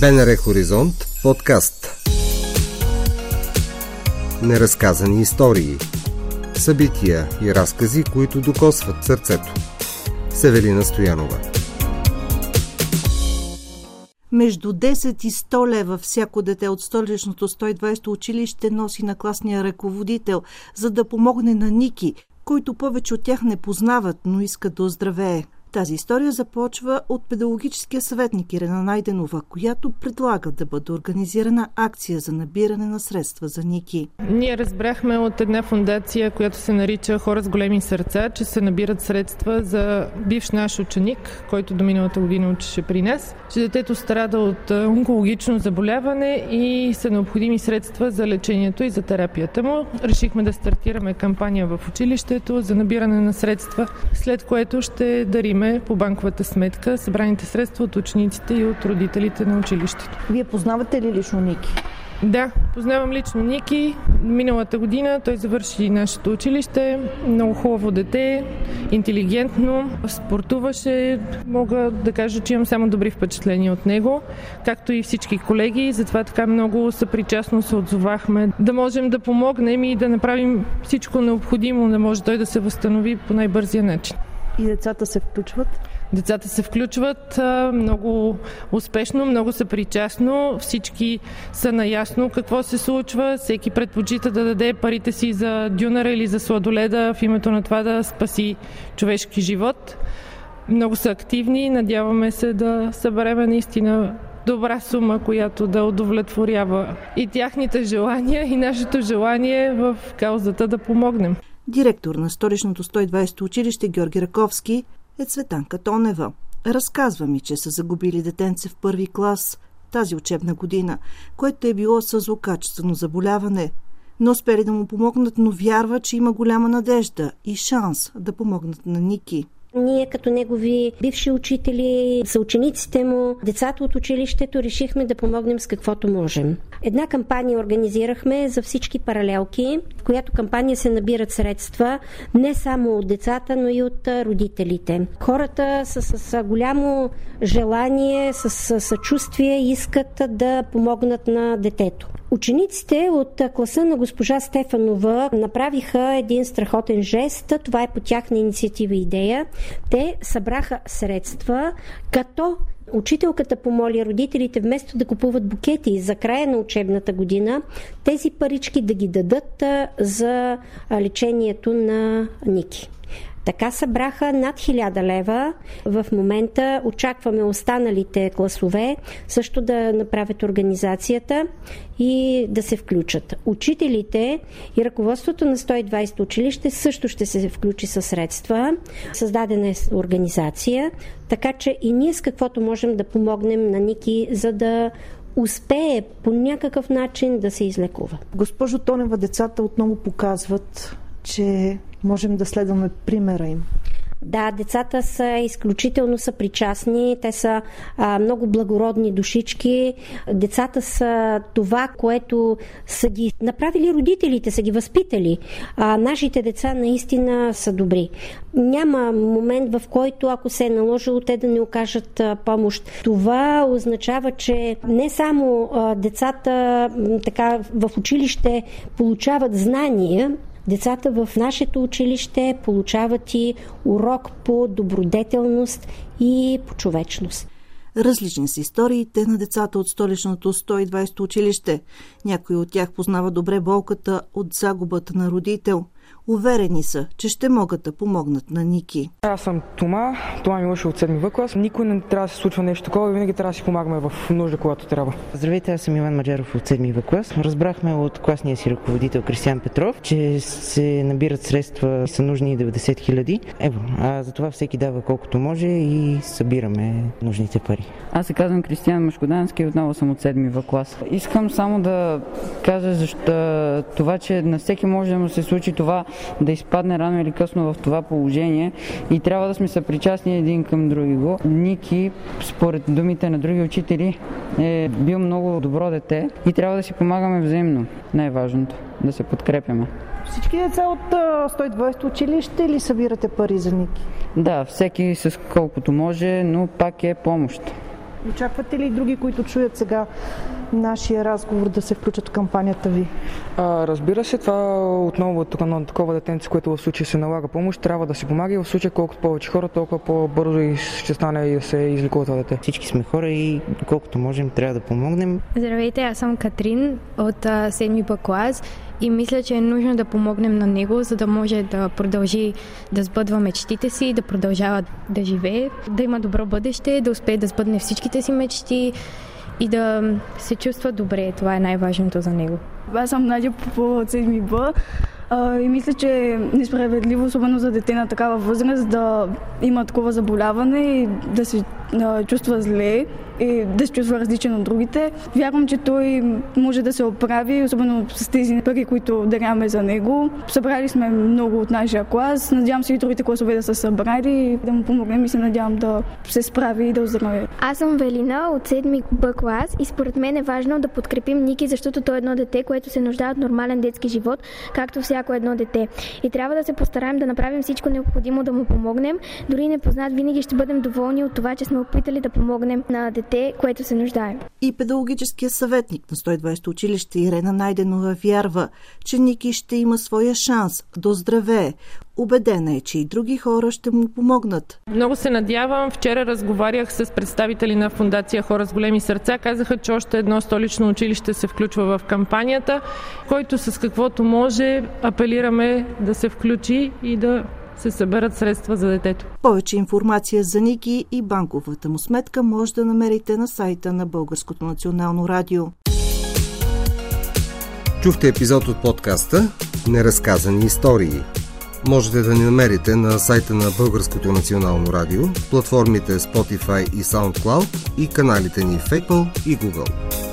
БНР Хоризонт подкаст. Неразказани истории. Събития и разкази, които докосват сърцето. Севелина Стоянова. Между 10 и 100 лева всяко дете от столичното 120 училище носи на класния ръководител, за да помогне на Ники, който повече от тях не познават, но искат да оздравее. Тази история започва от педагогическия съветник Ирена Найденова, която предлага да бъде организирана акция за набиране на средства за Ники. Ние разбрахме от една фундация, която се нарича Хора с големи сърца, че се набират средства за бивш наш ученик, който до миналата година учеше при нас, че детето страда от онкологично заболяване и са необходими средства за лечението и за терапията му. Решихме да стартираме кампания в училището за набиране на средства, след което ще дарим платиме по банковата сметка събраните средства от учениците и от родителите на училището. Вие познавате ли лично Ники? Да, познавам лично Ники. Миналата година той завърши нашето училище. Много хубаво дете, интелигентно, спортуваше. Мога да кажа, че имам само добри впечатления от него, както и всички колеги. Затова така много съпричастно се отзовахме да можем да помогнем и да направим всичко необходимо, да може той да се възстанови по най-бързия начин. И децата се включват? Децата се включват много успешно, много са причастно, всички са наясно какво се случва, всеки предпочита да даде парите си за дюнера или за сладоледа в името на това да спаси човешки живот. Много са активни, надяваме се да събереме наистина добра сума, която да удовлетворява и тяхните желания, и нашето желание в каузата да помогнем. Директор на столичното 120 училище Георги Раковски е Цветанка Тонева. Разказва ми, че са загубили детенце в първи клас тази учебна година, което е било с злокачествено заболяване. Но успели да му помогнат, но вярва, че има голяма надежда и шанс да помогнат на Ники. Ние като негови бивши учители, съучениците му, децата от училището решихме да помогнем с каквото можем. Една кампания организирахме за всички паралелки, в която кампания се набират средства не само от децата, но и от родителите. Хората с, с голямо желание, с съчувствие искат да помогнат на детето. Учениците от класа на госпожа Стефанова направиха един страхотен жест. Това е по тяхна инициатива идея. Те събраха средства, като Учителката помоли родителите вместо да купуват букети за края на учебната година, тези парички да ги дадат за лечението на Ники. Така събраха над 1000 лева. В момента очакваме останалите класове също да направят организацията и да се включат. Учителите и ръководството на 120 училище също ще се включи със средства. Създадена е организация, така че и ние с каквото можем да помогнем на Ники, за да успее по някакъв начин да се излекува. Госпожо Тонева, децата отново показват, че можем да следваме примера им. Да, децата са изключително са причастни, те са а, много благородни душички. Децата са това, което са ги направили родителите, са ги възпитали. А нашите деца наистина са добри. Няма момент, в който ако се е наложило те да не окажат а, помощ. Това означава, че не само а, децата така в училище получават знания, Децата в нашето училище получават и урок по добродетелност и по човечност. Различни са историите на децата от столичното 120 училище. Някои от тях познава добре болката от загубата на родител – Уверени са, че ще могат да помогнат на Ники. Аз съм Тома, Тома ми от 7 клас. Никой не трябва да се случва нещо такова, винаги трябва да си помагаме в нужда, когато трябва. Здравейте, аз съм Иван Маджаров от 7 клас. Разбрахме от класния си ръководител Кристиан Петров, че се набират средства и са нужни 90 хиляди евро. А за това всеки дава колкото може и събираме нужните пари. Аз се казвам Кристиан Машкодански, отново съм от 7 клас. Искам само да кажа защо това, че на всеки може да му се случи това да изпадне рано или късно в това положение и трябва да сме съпричастни един към други го. Ники, според думите на други учители, е бил много добро дете и трябва да си помагаме взаимно. Най-важното да се подкрепяме. Всички деца от 120 училище или събирате пари за Ники? Да, всеки с колкото може, но пак е помощ. Очаквате ли и други, които чуят сега нашия разговор да се включат в кампанията ви? А, разбира се, това отново тук на такова детенце, което в случая се налага помощ, трябва да се помага и в случая колкото повече хора, толкова по-бързо и ще стане и да се излекува това дете. Всички сме хора и колкото можем трябва да помогнем. Здравейте, аз съм Катрин от 7 Б клас и мисля, че е нужно да помогнем на него, за да може да продължи да сбъдва мечтите си, да продължава да живее, да има добро бъдеще, да успее да сбъдне всичките си мечти и да се чувства добре. Това е най-важното за него. Аз съм Надя по от 7 Б и мисля, че е несправедливо, особено за дете на такава възраст, да има такова заболяване и да се чувства зле и да се чувства различен от другите. Вярвам, че той може да се оправи, особено с тези пари, които даряваме за него. Събрали сме много от нашия клас. Надявам се и другите класове да са събрали, да му помогнем и се надявам да се справи и да оздравее. Аз съм Велина от 7 Б клас и според мен е важно да подкрепим Ники, защото той е едно дете, което се нуждае от нормален детски живот, както всяко едно дете. И трябва да се постараем да направим всичко необходимо да му помогнем. Дори непознат, винаги ще бъдем доволни от това, че сме опитали да помогнем на дете, което се нуждае. И педагогическия съветник на 120 училище Ирена Найденова вярва, че Ники ще има своя шанс да оздравее. Убедена е, че и други хора ще му помогнат. Много се надявам. Вчера разговарях с представители на Фундация Хора с големи сърца. Казаха, че още едно столично училище се включва в кампанията, който с каквото може апелираме да се включи и да се съберат средства за детето. Повече информация за Ники и банковата му сметка може да намерите на сайта на Българското национално радио. Чухте епизод от подкаста Неразказани истории. Можете да ни намерите на сайта на Българското национално радио, платформите Spotify и SoundCloud и каналите ни в Apple и Google.